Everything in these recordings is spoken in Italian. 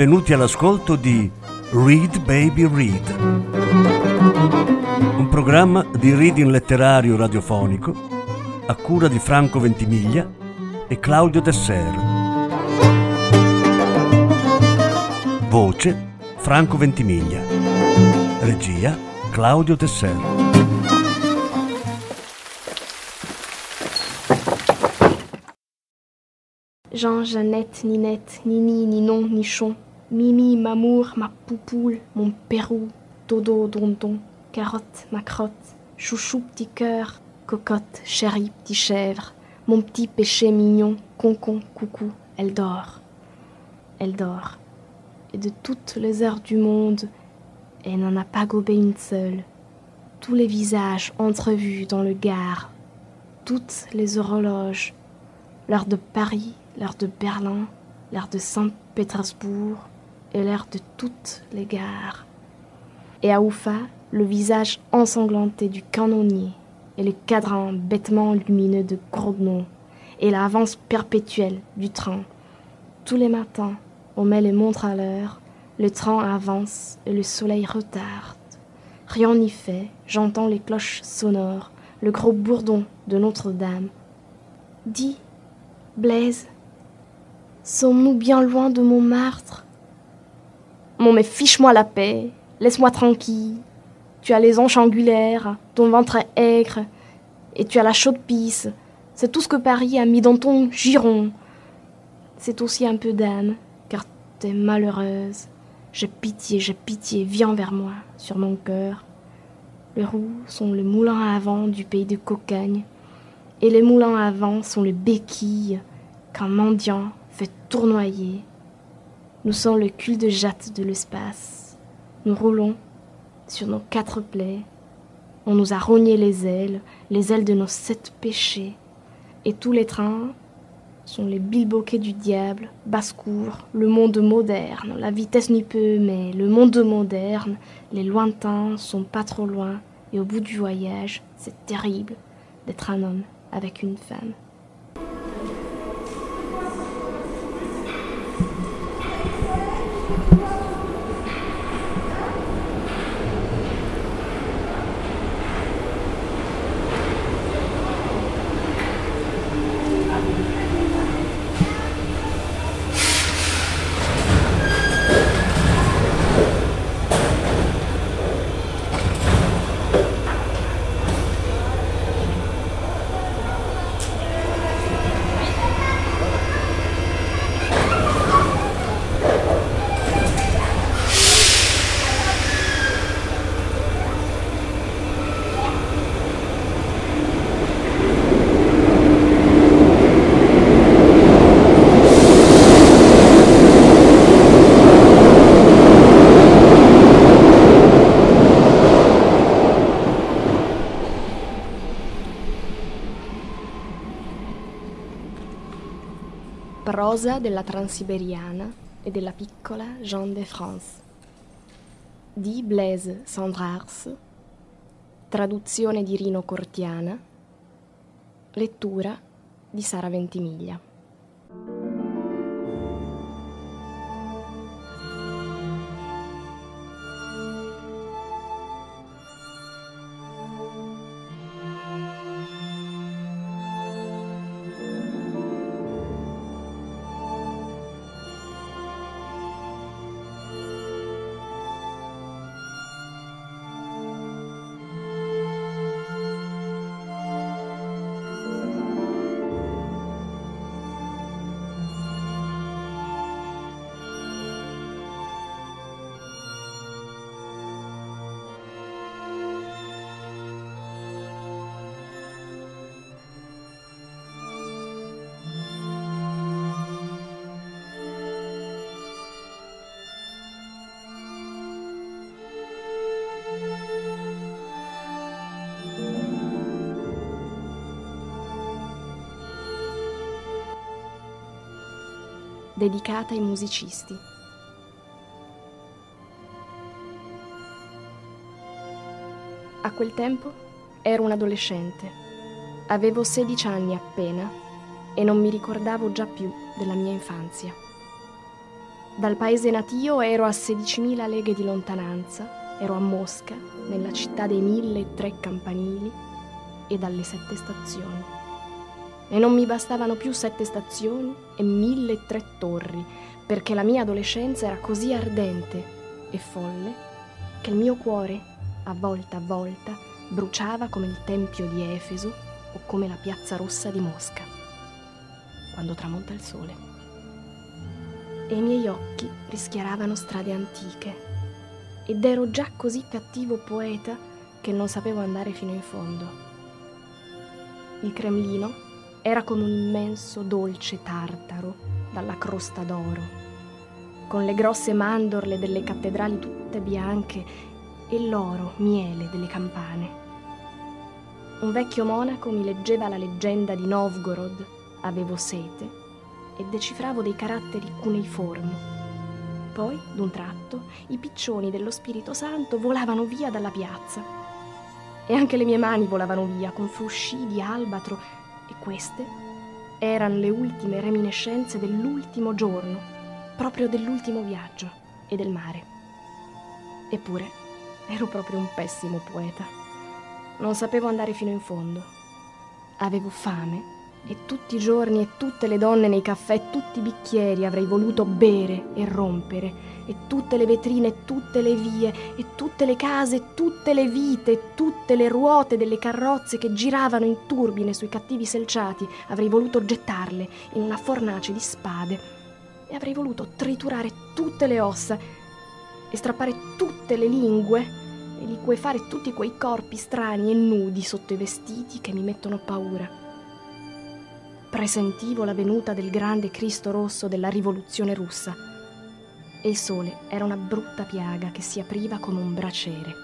benvenuti all'ascolto di Read Baby Read, un programma di reading letterario radiofonico a cura di Franco Ventimiglia e Claudio Desser. Voce Franco Ventimiglia. Regia Claudio Desser. Jean, Jeannette, Ninette, Nini, Ninon, Nichon, Mimi, Mamour, ma poupoule, mon pérou, dodo, dondon, carotte, ma crotte, chouchou, petit cœur, cocotte, chéri, petit chèvre, mon petit péché mignon, concon, coucou, elle dort. Elle dort. Et de toutes les heures du monde, elle n'en a pas gobé une seule. Tous les visages entrevus dans le gare, toutes les horloges, l'heure de Paris, l'heure de Berlin, l'heure de Saint-Pétersbourg et l'heure de toutes les gares. Et à Oufa, le visage ensanglanté du canonnier et le cadran bêtement lumineux de Grodnon et l'avance perpétuelle du train. Tous les matins, on met les montres à l'heure, le train avance et le soleil retarde. Rien n'y fait, j'entends les cloches sonores, le gros bourdon de Notre-Dame. Dis, Blaise, sommes-nous bien loin de Montmartre? Mon mais fiche-moi la paix, laisse-moi tranquille. Tu as les hanches angulaires, ton ventre est aigre, et tu as la chaude pisse. C'est tout ce que Paris a mis dans ton giron. C'est aussi un peu d'âme, car t'es malheureuse. J'ai pitié, j'ai pitié, viens vers moi, sur mon cœur. Les roues sont le moulin à vent du pays de Cocagne, et les moulins à vent sont les béquilles qu'un mendiant fait tournoyer. Nous sommes le cul de jatte de l'espace. Nous roulons sur nos quatre plaies. On nous a rogné les ailes, les ailes de nos sept péchés. Et tous les trains sont les bilboquets du diable, basse-cour, le monde moderne. La vitesse n'y peut, mais le monde moderne, les lointains sont pas trop loin. Et au bout du voyage, c'est terrible d'être un homme avec une femme. Prosa della Transiberiana e della piccola Jean de France. Di Blaise Sandrars. Traduzione di Rino Cortiana. Lettura di Sara Ventimiglia. Dedicata ai musicisti. A quel tempo ero un adolescente, avevo 16 anni appena e non mi ricordavo già più della mia infanzia. Dal paese natio ero a 16.000 leghe di lontananza, ero a Mosca, nella città dei mille e tre campanili e dalle sette stazioni. E non mi bastavano più sette stazioni e mille e tre torri, perché la mia adolescenza era così ardente e folle che il mio cuore, a volta a volta, bruciava come il tempio di Efeso o come la piazza rossa di Mosca, quando tramonta il sole e i miei occhi rischiaravano strade antiche. Ed ero già così cattivo poeta che non sapevo andare fino in fondo. Il Cremlino era come un immenso dolce tartaro dalla crosta d'oro, con le grosse mandorle delle cattedrali tutte bianche e l'oro miele delle campane. Un vecchio monaco mi leggeva la leggenda di Novgorod, avevo sete e decifravo dei caratteri cuneiformi. Poi, d'un tratto, i piccioni dello Spirito Santo volavano via dalla piazza. E anche le mie mani volavano via con frusci di albatro e queste erano le ultime reminiscenze dell'ultimo giorno, proprio dell'ultimo viaggio e del mare. Eppure ero proprio un pessimo poeta. Non sapevo andare fino in fondo. Avevo fame e tutti i giorni e tutte le donne nei caffè tutti i bicchieri avrei voluto bere e rompere, e tutte le vetrine e tutte le vie, e tutte le case e tutte le vite, e tutte le ruote delle carrozze che giravano in turbine sui cattivi selciati, avrei voluto gettarle in una fornace di spade, e avrei voluto triturare tutte le ossa, e strappare tutte le lingue, e liquefare tutti quei corpi strani e nudi sotto i vestiti che mi mettono paura presentivo la venuta del grande Cristo rosso della rivoluzione russa. E il sole era una brutta piaga che si apriva come un braciere.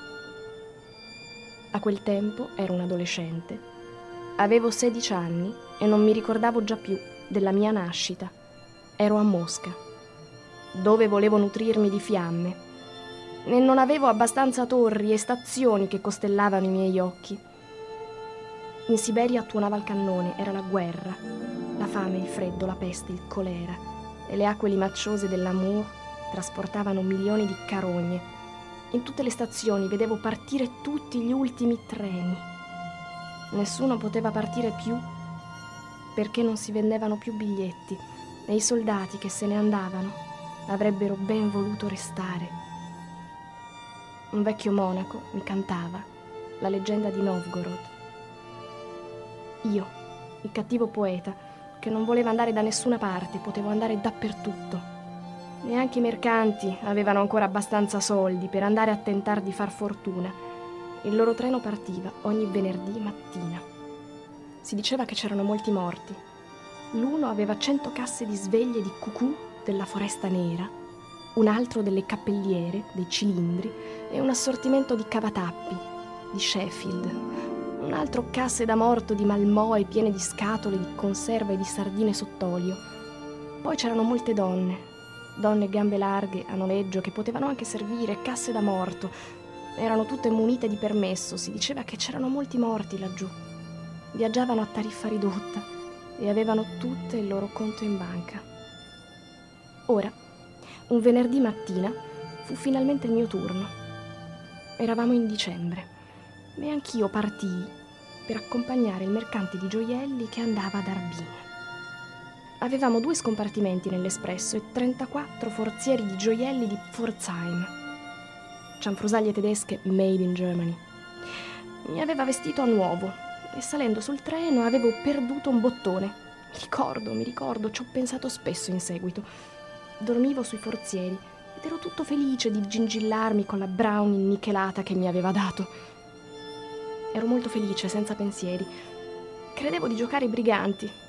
A quel tempo ero un adolescente. Avevo 16 anni e non mi ricordavo già più della mia nascita. Ero a Mosca, dove volevo nutrirmi di fiamme. E non avevo abbastanza torri e stazioni che costellavano i miei occhi in Siberia tuonava il cannone, era la guerra, la fame, il freddo, la peste, il colera e le acque limacciose dell'Amour trasportavano milioni di carogne. In tutte le stazioni vedevo partire tutti gli ultimi treni. Nessuno poteva partire più perché non si vendevano più biglietti e i soldati che se ne andavano avrebbero ben voluto restare. Un vecchio monaco mi cantava la leggenda di Novgorod io, il cattivo poeta, che non voleva andare da nessuna parte, potevo andare dappertutto. Neanche i mercanti avevano ancora abbastanza soldi per andare a tentare di far fortuna. Il loro treno partiva ogni venerdì mattina. Si diceva che c'erano molti morti. L'uno aveva cento casse di sveglie di cucù della foresta nera, un altro delle cappelliere, dei cilindri e un assortimento di cavatappi, di Sheffield, un altro casse da morto di malmoe piene di scatole di conserva e di sardine sott'olio. Poi c'erano molte donne, donne gambe larghe a noleggio che potevano anche servire, casse da morto. Erano tutte munite di permesso, si diceva che c'erano molti morti laggiù. Viaggiavano a tariffa ridotta e avevano tutte il loro conto in banca. Ora, un venerdì mattina, fu finalmente il mio turno. Eravamo in dicembre e anch'io partii per accompagnare il mercante di gioielli che andava ad Arbino. Avevamo due scompartimenti nell'espresso e 34 forzieri di gioielli di Pforzheim, cianfrusaglie tedesche made in Germany. Mi aveva vestito a nuovo e salendo sul treno avevo perduto un bottone. Mi ricordo, mi ricordo, ci ho pensato spesso in seguito. Dormivo sui forzieri ed ero tutto felice di gingillarmi con la brown innichelata che mi aveva dato. Ero molto felice, senza pensieri. Credevo di giocare ai briganti.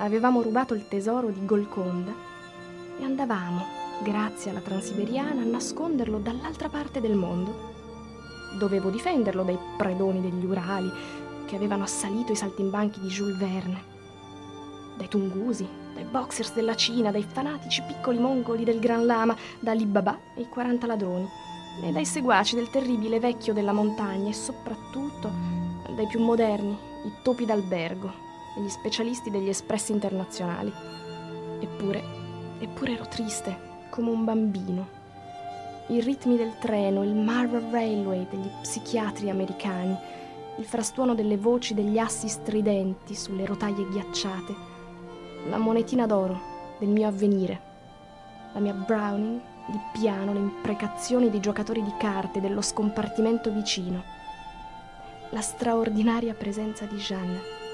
Avevamo rubato il tesoro di Golconda e andavamo, grazie alla Transiberiana, a nasconderlo dall'altra parte del mondo. Dovevo difenderlo dai predoni degli Urali che avevano assalito i saltimbanchi di Jules Verne, dai Tungusi, dai boxers della Cina, dai fanatici piccoli mongoli del Gran Lama, da Alibaba e i 40 ladroni e dai seguaci del terribile vecchio della montagna e soprattutto dai più moderni, i topi d'albergo e gli specialisti degli espressi internazionali. Eppure, eppure ero triste, come un bambino. I ritmi del treno, il Marvel Railway degli psichiatri americani, il frastuono delle voci degli assi stridenti sulle rotaie ghiacciate, la monetina d'oro del mio avvenire, la mia Browning, il piano, le imprecazioni dei giocatori di carte dello scompartimento vicino, la straordinaria presenza di Jeanne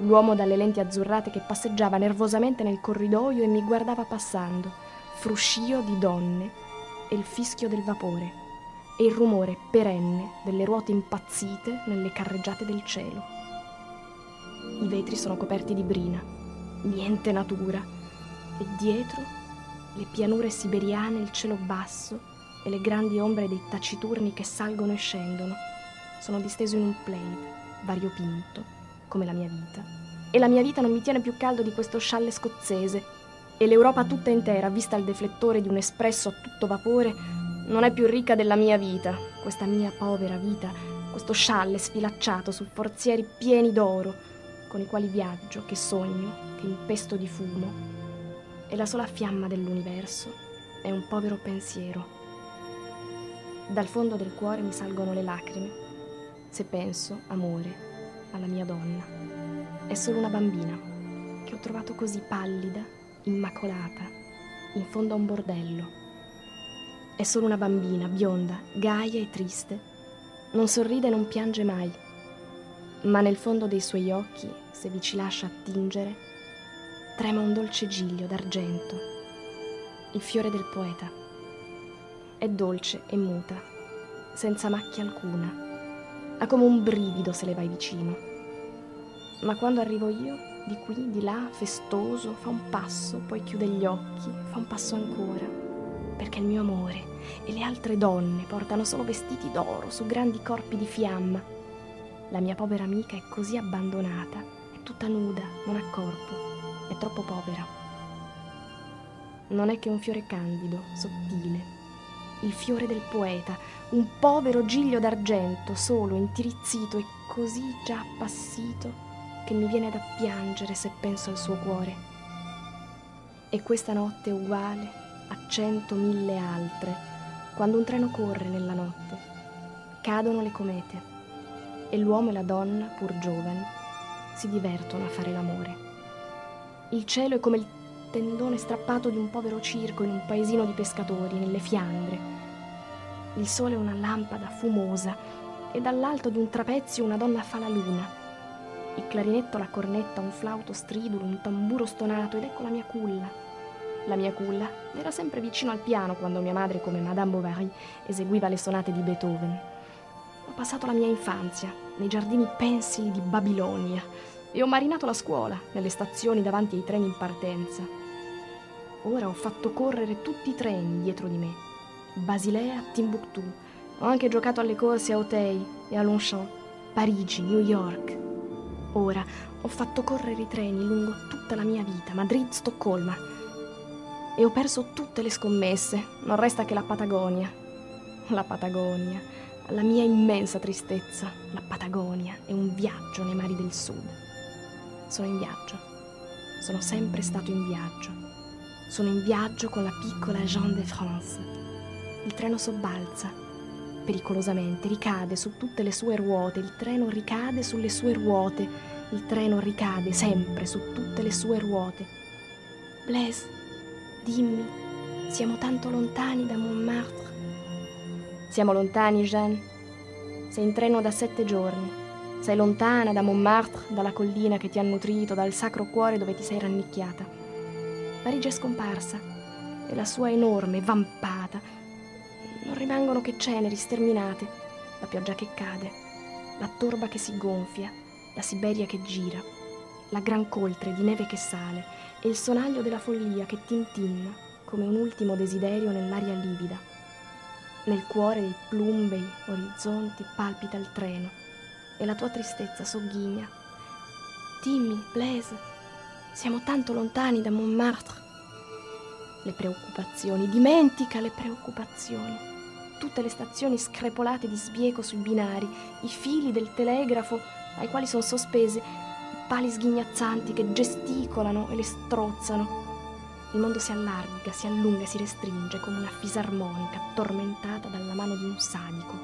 l'uomo dalle lenti azzurrate che passeggiava nervosamente nel corridoio e mi guardava passando, fruscio di donne e il fischio del vapore e il rumore perenne delle ruote impazzite nelle carreggiate del cielo. I vetri sono coperti di brina, niente natura, e dietro le pianure siberiane, il cielo basso e le grandi ombre dei taciturni che salgono e scendono. Sono disteso in un plaid variopinto come la mia vita. E la mia vita non mi tiene più caldo di questo scialle scozzese. E l'Europa tutta intera, vista al deflettore di un espresso a tutto vapore, non è più ricca della mia vita, questa mia povera vita, questo scialle sfilacciato su forzieri pieni d'oro, con i quali viaggio, che sogno, che impesto di fumo. E la sola fiamma dell'universo è un povero pensiero. Dal fondo del cuore mi salgono le lacrime, se penso, amore, alla mia donna. È solo una bambina che ho trovato così pallida, immacolata, in fondo a un bordello. È solo una bambina, bionda, gaia e triste. Non sorride e non piange mai. Ma nel fondo dei suoi occhi, se vi ci lascia attingere, trema un dolce giglio d'argento, il fiore del poeta. È dolce e muta, senza macchia alcuna ha come un brivido se le vai vicino. Ma quando arrivo io, di qui, di là, festoso, fa un passo, poi chiude gli occhi, fa un passo ancora. Perché il mio amore e le altre donne portano solo vestiti d'oro su grandi corpi di fiamma. La mia povera amica è così abbandonata, è tutta nuda, non ha corpo, è troppo povera. Non è che un fiore candido, sottile, il fiore del poeta, un povero giglio d'argento, solo, intirizzito e così già appassito che mi viene da piangere se penso al suo cuore. E questa notte è uguale a centomille altre, quando un treno corre nella notte, cadono le comete e l'uomo e la donna, pur giovani, si divertono a fare l'amore. Il cielo è come il tendone strappato di un povero circo in un paesino di pescatori, nelle Fiandre. Il sole una lampada fumosa e dall'alto di un trapezio una donna fa la luna. Il clarinetto, la cornetta, un flauto stridulo, un tamburo stonato ed ecco la mia culla. La mia culla era sempre vicino al piano quando mia madre, come Madame Bovary, eseguiva le sonate di Beethoven. Ho passato la mia infanzia nei giardini pensili di Babilonia e ho marinato la scuola nelle stazioni davanti ai treni in partenza. Ora ho fatto correre tutti i treni dietro di me. Basilea, Timbuktu. Ho anche giocato alle corse a Auteuil e a Longchamp, Parigi, New York. Ora ho fatto correre i treni lungo tutta la mia vita, Madrid, Stoccolma. E ho perso tutte le scommesse, non resta che la Patagonia. La Patagonia, la mia immensa tristezza. La Patagonia è un viaggio nei mari del sud. Sono in viaggio. Sono sempre stato in viaggio. Sono in viaggio con la piccola Jean de France. Il treno sobbalza, pericolosamente, ricade su tutte le sue ruote, il treno ricade sulle sue ruote, il treno ricade sempre su tutte le sue ruote. Blaise, dimmi, siamo tanto lontani da Montmartre? Siamo lontani, Jeanne. Sei in treno da sette giorni. Sei lontana da Montmartre, dalla collina che ti ha nutrito, dal sacro cuore dove ti sei rannicchiata. Parigi è scomparsa e la sua enorme vampata. Non rimangono che ceneri sterminate, la pioggia che cade, la torba che si gonfia, la Siberia che gira, la gran coltre di neve che sale e il sonaglio della follia che tintinna come un ultimo desiderio nell'aria livida. Nel cuore dei plumbei orizzonti palpita il treno e la tua tristezza sogghigna. Dimmi, Blaise, siamo tanto lontani da Montmartre. Le preoccupazioni, dimentica le preoccupazioni. Tutte le stazioni screpolate di sbieco sui binari, i fili del telegrafo ai quali sono sospese, i pali sghignazzanti che gesticolano e le strozzano. Il mondo si allarga, si allunga e si restringe come una fisarmonica tormentata dalla mano di un sadico.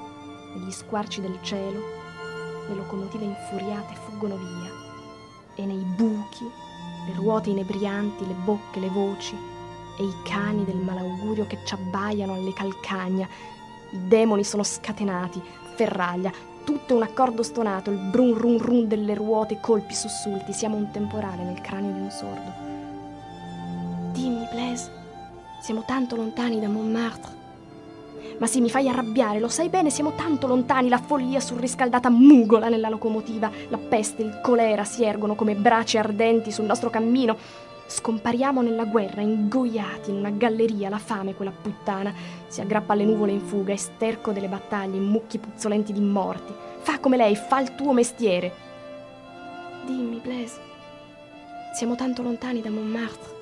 Negli squarci del cielo le locomotive infuriate fuggono via e nei buchi le ruote inebrianti, le bocche, le voci e i cani del malaugurio che ci abbaiano alle calcagna. I demoni sono scatenati, ferraglia, tutto un accordo stonato, il brun run run delle ruote, colpi sussulti, siamo un temporale nel cranio di un sordo. Dimmi, Blaise, siamo tanto lontani da Montmartre. Ma sì, mi fai arrabbiare, lo sai bene, siamo tanto lontani, la follia surriscaldata mugola nella locomotiva, la peste, il colera si ergono come braci ardenti sul nostro cammino. Scompariamo nella guerra, ingoiati in una galleria, la fame, quella puttana, si aggrappa alle nuvole in fuga, e sterco delle battaglie, in mucchi puzzolenti di morti. Fa come lei, fa il tuo mestiere. Dimmi, Blaise, siamo tanto lontani da Montmartre.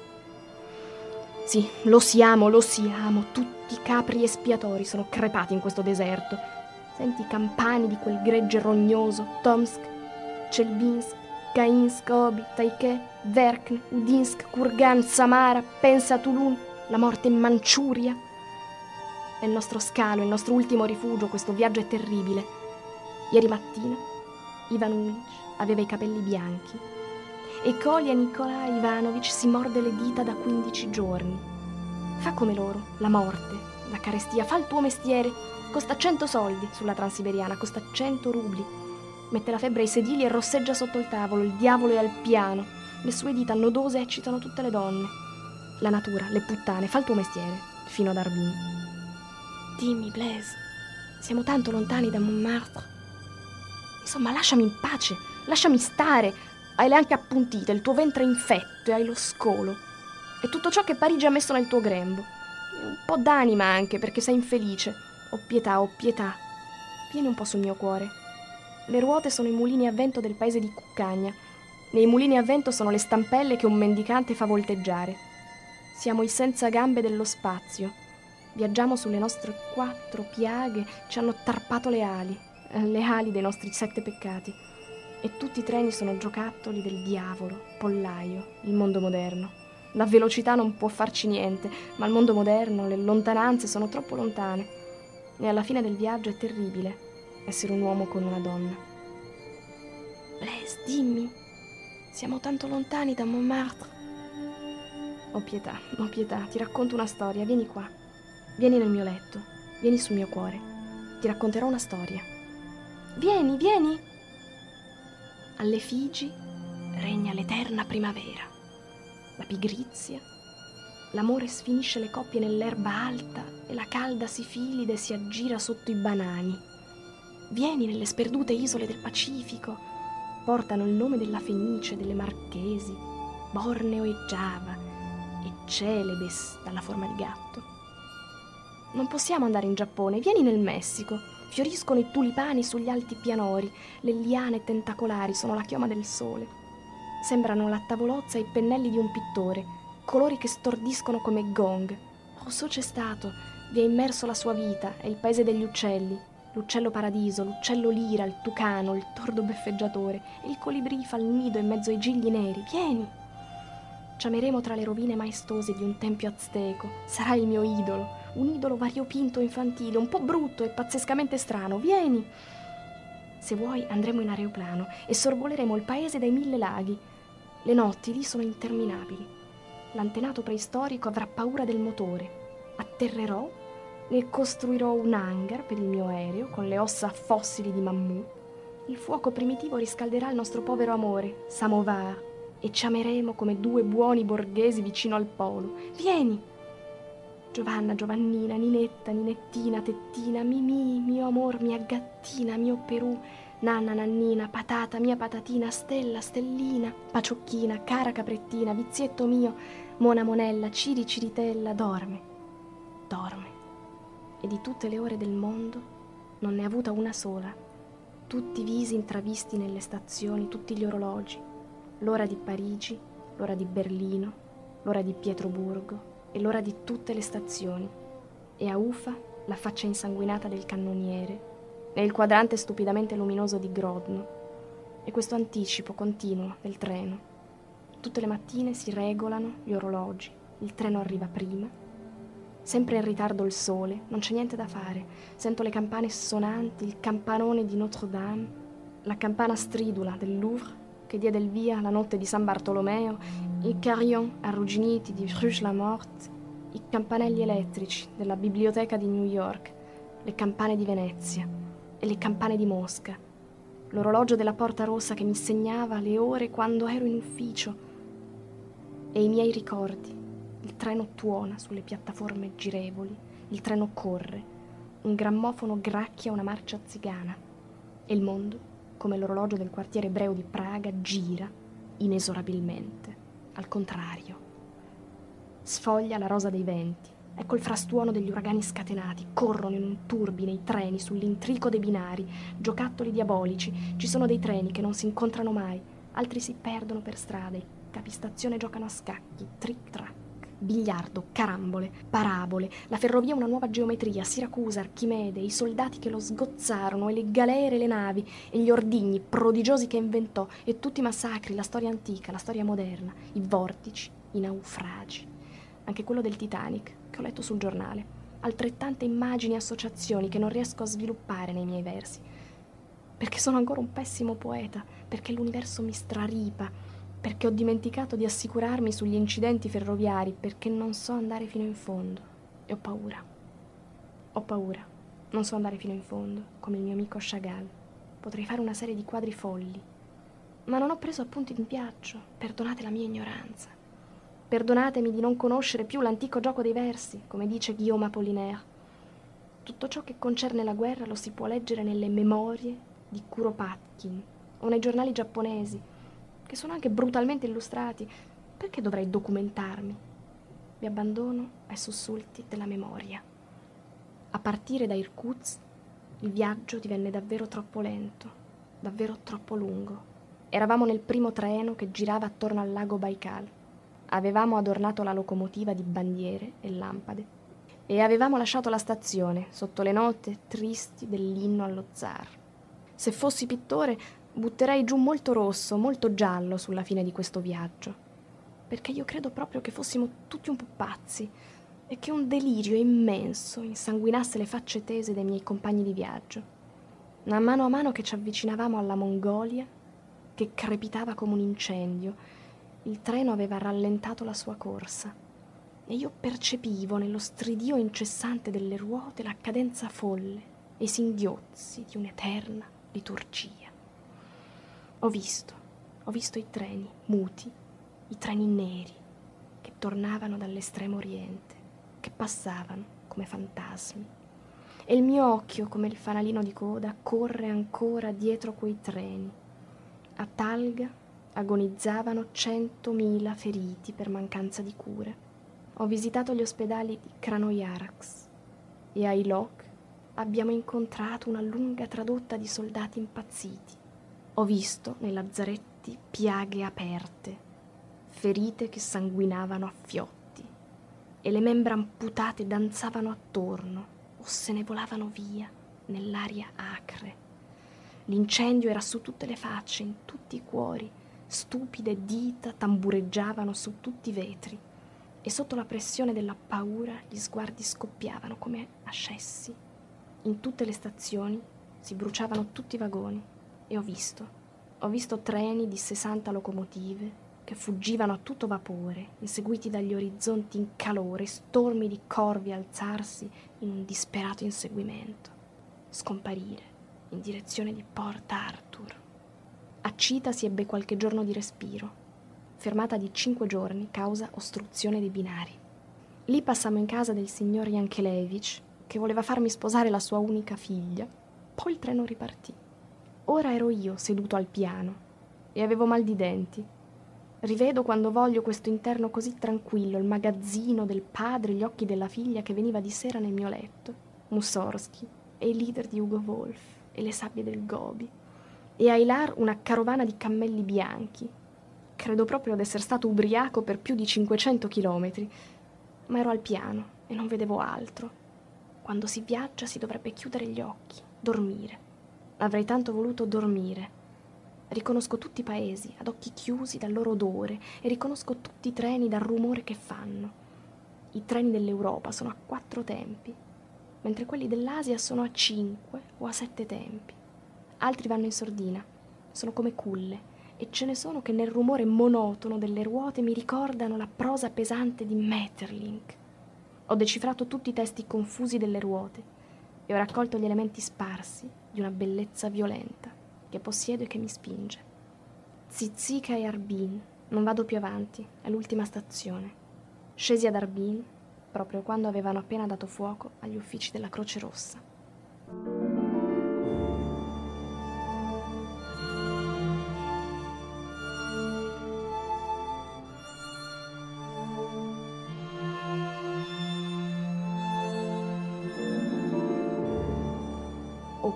Sì, lo siamo, lo siamo. Tutti i capri espiatori sono crepati in questo deserto. Senti i campani di quel gregge rognoso, Tomsk, Chelbinsk, Kainsk, Obi, Taike, Verkn, Udinsk, Kurgan, Samara, pensa a Toulon, la morte in Manciuria. È il nostro scalo, il nostro ultimo rifugio, questo viaggio è terribile. Ieri mattina Ivan Ulic aveva i capelli bianchi e Kolia Nikolai Ivanovic si morde le dita da 15 giorni. Fa come loro, la morte, la carestia, fa il tuo mestiere. Costa 100 soldi sulla transiberiana, costa 100 rubli. Mette la febbre ai sedili e rosseggia sotto il tavolo, il diavolo è al piano. Le sue dita nodose eccitano tutte le donne. La natura, le puttane, fa il tuo mestiere, fino ad Arbin. Dimmi, Blaise, siamo tanto lontani da Montmartre. Insomma, lasciami in pace, lasciami stare. Hai le anche appuntite, il tuo ventre è infetto e hai lo scolo. E tutto ciò che Parigi ha messo nel tuo grembo. E un po' d'anima anche, perché sei infelice. Ho pietà, ho pietà. Vieni un po' sul mio cuore. Le ruote sono i mulini a vento del paese di Cuccagna. Nei mulini a vento sono le stampelle che un mendicante fa volteggiare. Siamo i senza gambe dello spazio. Viaggiamo sulle nostre quattro piaghe, ci hanno tarpato le ali, le ali dei nostri sette peccati e tutti i treni sono giocattoli del diavolo, pollaio, il mondo moderno. La velocità non può farci niente, ma il mondo moderno, le lontananze sono troppo lontane. E alla fine del viaggio è terribile essere un uomo con una donna. Blaise, dimmi, siamo tanto lontani da Montmartre. Ho pietà, ho pietà, ti racconto una storia, vieni qua. Vieni nel mio letto, vieni sul mio cuore. Ti racconterò una storia. Vieni, vieni! Alle Figi regna l'eterna primavera, la pigrizia, l'amore sfinisce le coppie nell'erba alta e la calda sifilide si aggira sotto i banani. Vieni nelle sperdute isole del Pacifico, portano il nome della Fenice, delle Marchesi, Borneo e Giava, e Celebes dalla forma di gatto. Non possiamo andare in Giappone, vieni nel Messico Fioriscono i tulipani sugli alti pianori, le liane tentacolari sono la chioma del sole. Sembrano la tavolozza e i pennelli di un pittore, colori che stordiscono come gong. Rousseau c'è stato, vi ha immerso la sua vita, è il paese degli uccelli, l'uccello paradiso, l'uccello lira, il tucano, il tordo beffeggiatore, il colibrì fa il nido in mezzo ai gigli neri. Vieni! Ci ameremo tra le rovine maestose di un tempio azteco. Sarà il mio idolo un idolo variopinto infantile, un po' brutto e pazzescamente strano. Vieni! Se vuoi andremo in aeroplano e sorvoleremo il paese dai mille laghi. Le notti lì sono interminabili. L'antenato preistorico avrà paura del motore. Atterrerò, ne costruirò un hangar per il mio aereo con le ossa fossili di mammut. Il fuoco primitivo riscalderà il nostro povero amore, Samovar, e ci ameremo come due buoni borghesi vicino al polo. Vieni! Giovanna, Giovannina, Ninetta, Ninettina, Tettina, Mimì, mio amor, mia gattina, mio Perù, Nanna, Nannina, Patata, mia patatina, Stella, Stellina, Paciocchina, cara caprettina, vizietto mio, Mona Monella, Ciri Ciritella, dorme, dorme. E di tutte le ore del mondo non ne ha avuta una sola. Tutti i visi intravisti nelle stazioni, tutti gli orologi, l'ora di Parigi, l'ora di Berlino, l'ora di Pietroburgo, e l'ora di tutte le stazioni, e a Ufa la faccia insanguinata del cannoniere, e il quadrante stupidamente luminoso di Grodno, e questo anticipo continuo del treno. Tutte le mattine si regolano gli orologi, il treno arriva prima. Sempre in ritardo il sole, non c'è niente da fare. Sento le campane sonanti, il campanone di Notre-Dame, la campana stridula del Louvre che diede il via la notte di San Bartolomeo, i carillon arrugginiti di Bruges-la-Morte, i campanelli elettrici della biblioteca di New York, le campane di Venezia e le campane di Mosca, l'orologio della porta rossa che mi segnava le ore quando ero in ufficio e i miei ricordi. Il treno tuona sulle piattaforme girevoli, il treno corre, un grammofono gracchia una marcia zigana. E il mondo, come l'orologio del quartiere ebreo di Praga, gira inesorabilmente, al contrario. Sfoglia la rosa dei venti, Ecco il frastuono degli uragani scatenati, corrono in un turbine i treni sull'intrico dei binari, giocattoli diabolici, ci sono dei treni che non si incontrano mai, altri si perdono per strada, i capistazione giocano a scacchi, trick-track, biliardo, carambole, parabole, la ferrovia una nuova geometria, Siracusa, Archimede, i soldati che lo sgozzarono, e le galere le navi, e gli ordigni prodigiosi che inventò, e tutti i massacri, la storia antica, la storia moderna, i vortici, i naufragi anche quello del Titanic, che ho letto sul giornale. Altrettante immagini e associazioni che non riesco a sviluppare nei miei versi. Perché sono ancora un pessimo poeta, perché l'universo mi straripa, perché ho dimenticato di assicurarmi sugli incidenti ferroviari, perché non so andare fino in fondo. E ho paura. Ho paura. Non so andare fino in fondo, come il mio amico Chagall. Potrei fare una serie di quadri folli. Ma non ho preso appunti in viaggio. Perdonate la mia ignoranza. Perdonatemi di non conoscere più l'antico gioco dei versi, come dice Guillaume Apollinaire. Tutto ciò che concerne la guerra lo si può leggere nelle memorie di Kuropatkin o nei giornali giapponesi, che sono anche brutalmente illustrati. Perché dovrei documentarmi? Mi abbandono ai sussulti della memoria. A partire da Irkutsk, il viaggio divenne davvero troppo lento, davvero troppo lungo. Eravamo nel primo treno che girava attorno al lago Baikal. Avevamo adornato la locomotiva di bandiere e lampade e avevamo lasciato la stazione sotto le note tristi dell'inno allo zar. Se fossi pittore, butterei giù molto rosso, molto giallo sulla fine di questo viaggio, perché io credo proprio che fossimo tutti un po' pazzi e che un delirio immenso insanguinasse le facce tese dei miei compagni di viaggio. A mano a mano che ci avvicinavamo alla Mongolia, che crepitava come un incendio, il treno aveva rallentato la sua corsa e io percepivo nello stridio incessante delle ruote la cadenza folle e i singhiozzi di un'eterna liturgia. Ho visto, ho visto i treni muti, i treni neri che tornavano dall'estremo oriente, che passavano come fantasmi. E il mio occhio, come il fanalino di coda, corre ancora dietro quei treni. A Talga agonizzavano centomila feriti per mancanza di cure. Ho visitato gli ospedali di Kranoyaraks e a Ilok abbiamo incontrato una lunga tradotta di soldati impazziti. Ho visto nei lazzaretti piaghe aperte, ferite che sanguinavano a fiotti e le membra amputate danzavano attorno o se ne volavano via nell'aria acre. L'incendio era su tutte le facce, in tutti i cuori stupide dita tambureggiavano su tutti i vetri e sotto la pressione della paura gli sguardi scoppiavano come ascessi. In tutte le stazioni si bruciavano tutti i vagoni e ho visto, ho visto treni di 60 locomotive che fuggivano a tutto vapore, inseguiti dagli orizzonti in calore, stormi di corvi alzarsi in un disperato inseguimento, scomparire in direzione di Port Arthur. A Cita si ebbe qualche giorno di respiro, fermata di cinque giorni causa ostruzione dei binari. Lì passammo in casa del signor Jankelevich, che voleva farmi sposare la sua unica figlia. Poi il treno ripartì. Ora ero io seduto al piano e avevo mal di denti. Rivedo quando voglio questo interno così tranquillo, il magazzino del padre, gli occhi della figlia che veniva di sera nel mio letto, Mussorgsky e il leader di Ugo Wolf e le sabbie del Gobi e a Ilar una carovana di cammelli bianchi. Credo proprio di essere stato ubriaco per più di 500 chilometri, ma ero al piano e non vedevo altro. Quando si viaggia si dovrebbe chiudere gli occhi, dormire. Avrei tanto voluto dormire. Riconosco tutti i paesi ad occhi chiusi dal loro odore e riconosco tutti i treni dal rumore che fanno. I treni dell'Europa sono a quattro tempi, mentre quelli dell'Asia sono a cinque o a sette tempi. Altri vanno in sordina, sono come culle, e ce ne sono che nel rumore monotono delle ruote mi ricordano la prosa pesante di Metterlink. Ho decifrato tutti i testi confusi delle ruote e ho raccolto gli elementi sparsi di una bellezza violenta che possiedo e che mi spinge. Zizica e Arbin, non vado più avanti, è l'ultima stazione. Scesi ad Arbin proprio quando avevano appena dato fuoco agli uffici della Croce Rossa.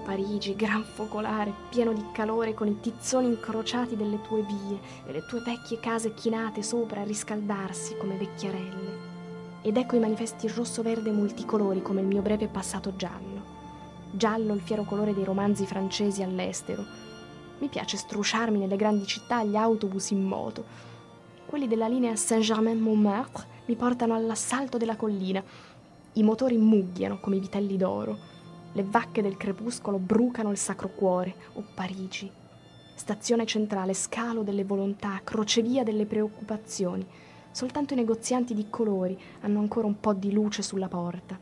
Parigi, gran focolare, pieno di calore con i tizzoni incrociati delle tue vie e le tue vecchie case chinate sopra a riscaldarsi come vecchiarelle. Ed ecco i manifesti rosso-verde multicolori come il mio breve passato giallo. Giallo il fiero colore dei romanzi francesi all'estero. Mi piace strusciarmi nelle grandi città agli autobus in moto. Quelli della linea Saint-Germain-Montmartre mi portano all'assalto della collina. I motori mugghiano come i vitelli d'oro. Le vacche del crepuscolo brucano il Sacro Cuore, o Parigi. Stazione centrale, scalo delle volontà, crocevia delle preoccupazioni. Soltanto i negozianti di colori hanno ancora un po' di luce sulla porta.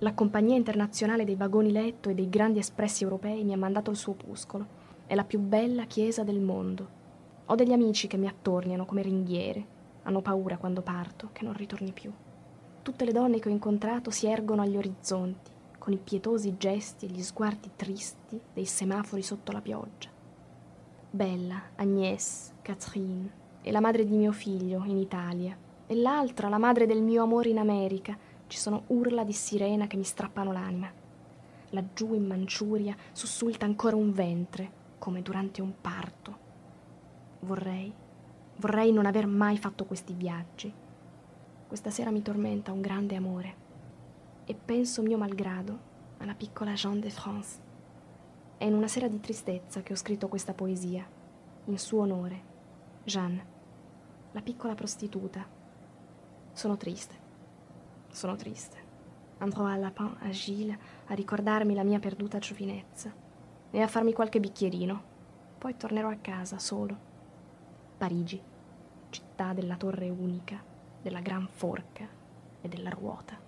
La compagnia internazionale dei vagoni letto e dei grandi espressi europei mi ha mandato il suo opuscolo. È la più bella chiesa del mondo. Ho degli amici che mi attorniano come ringhiere. Hanno paura quando parto che non ritorni più. Tutte le donne che ho incontrato si ergono agli orizzonti con i pietosi gesti e gli sguardi tristi dei semafori sotto la pioggia. Bella, Agnès, Catherine, e la madre di mio figlio in Italia, e l'altra, la madre del mio amore in America, ci sono urla di sirena che mi strappano l'anima. Laggiù in Manciuria sussulta ancora un ventre, come durante un parto. Vorrei, vorrei non aver mai fatto questi viaggi. Questa sera mi tormenta un grande amore e penso mio malgrado alla piccola Jeanne de France. È in una sera di tristezza che ho scritto questa poesia, in suo onore. Jeanne, la piccola prostituta. Sono triste, sono triste. Andrò a Lapin, a Gilles, a ricordarmi la mia perduta giovinezza e a farmi qualche bicchierino. Poi tornerò a casa solo. Parigi, città della torre unica, della gran forca e della ruota.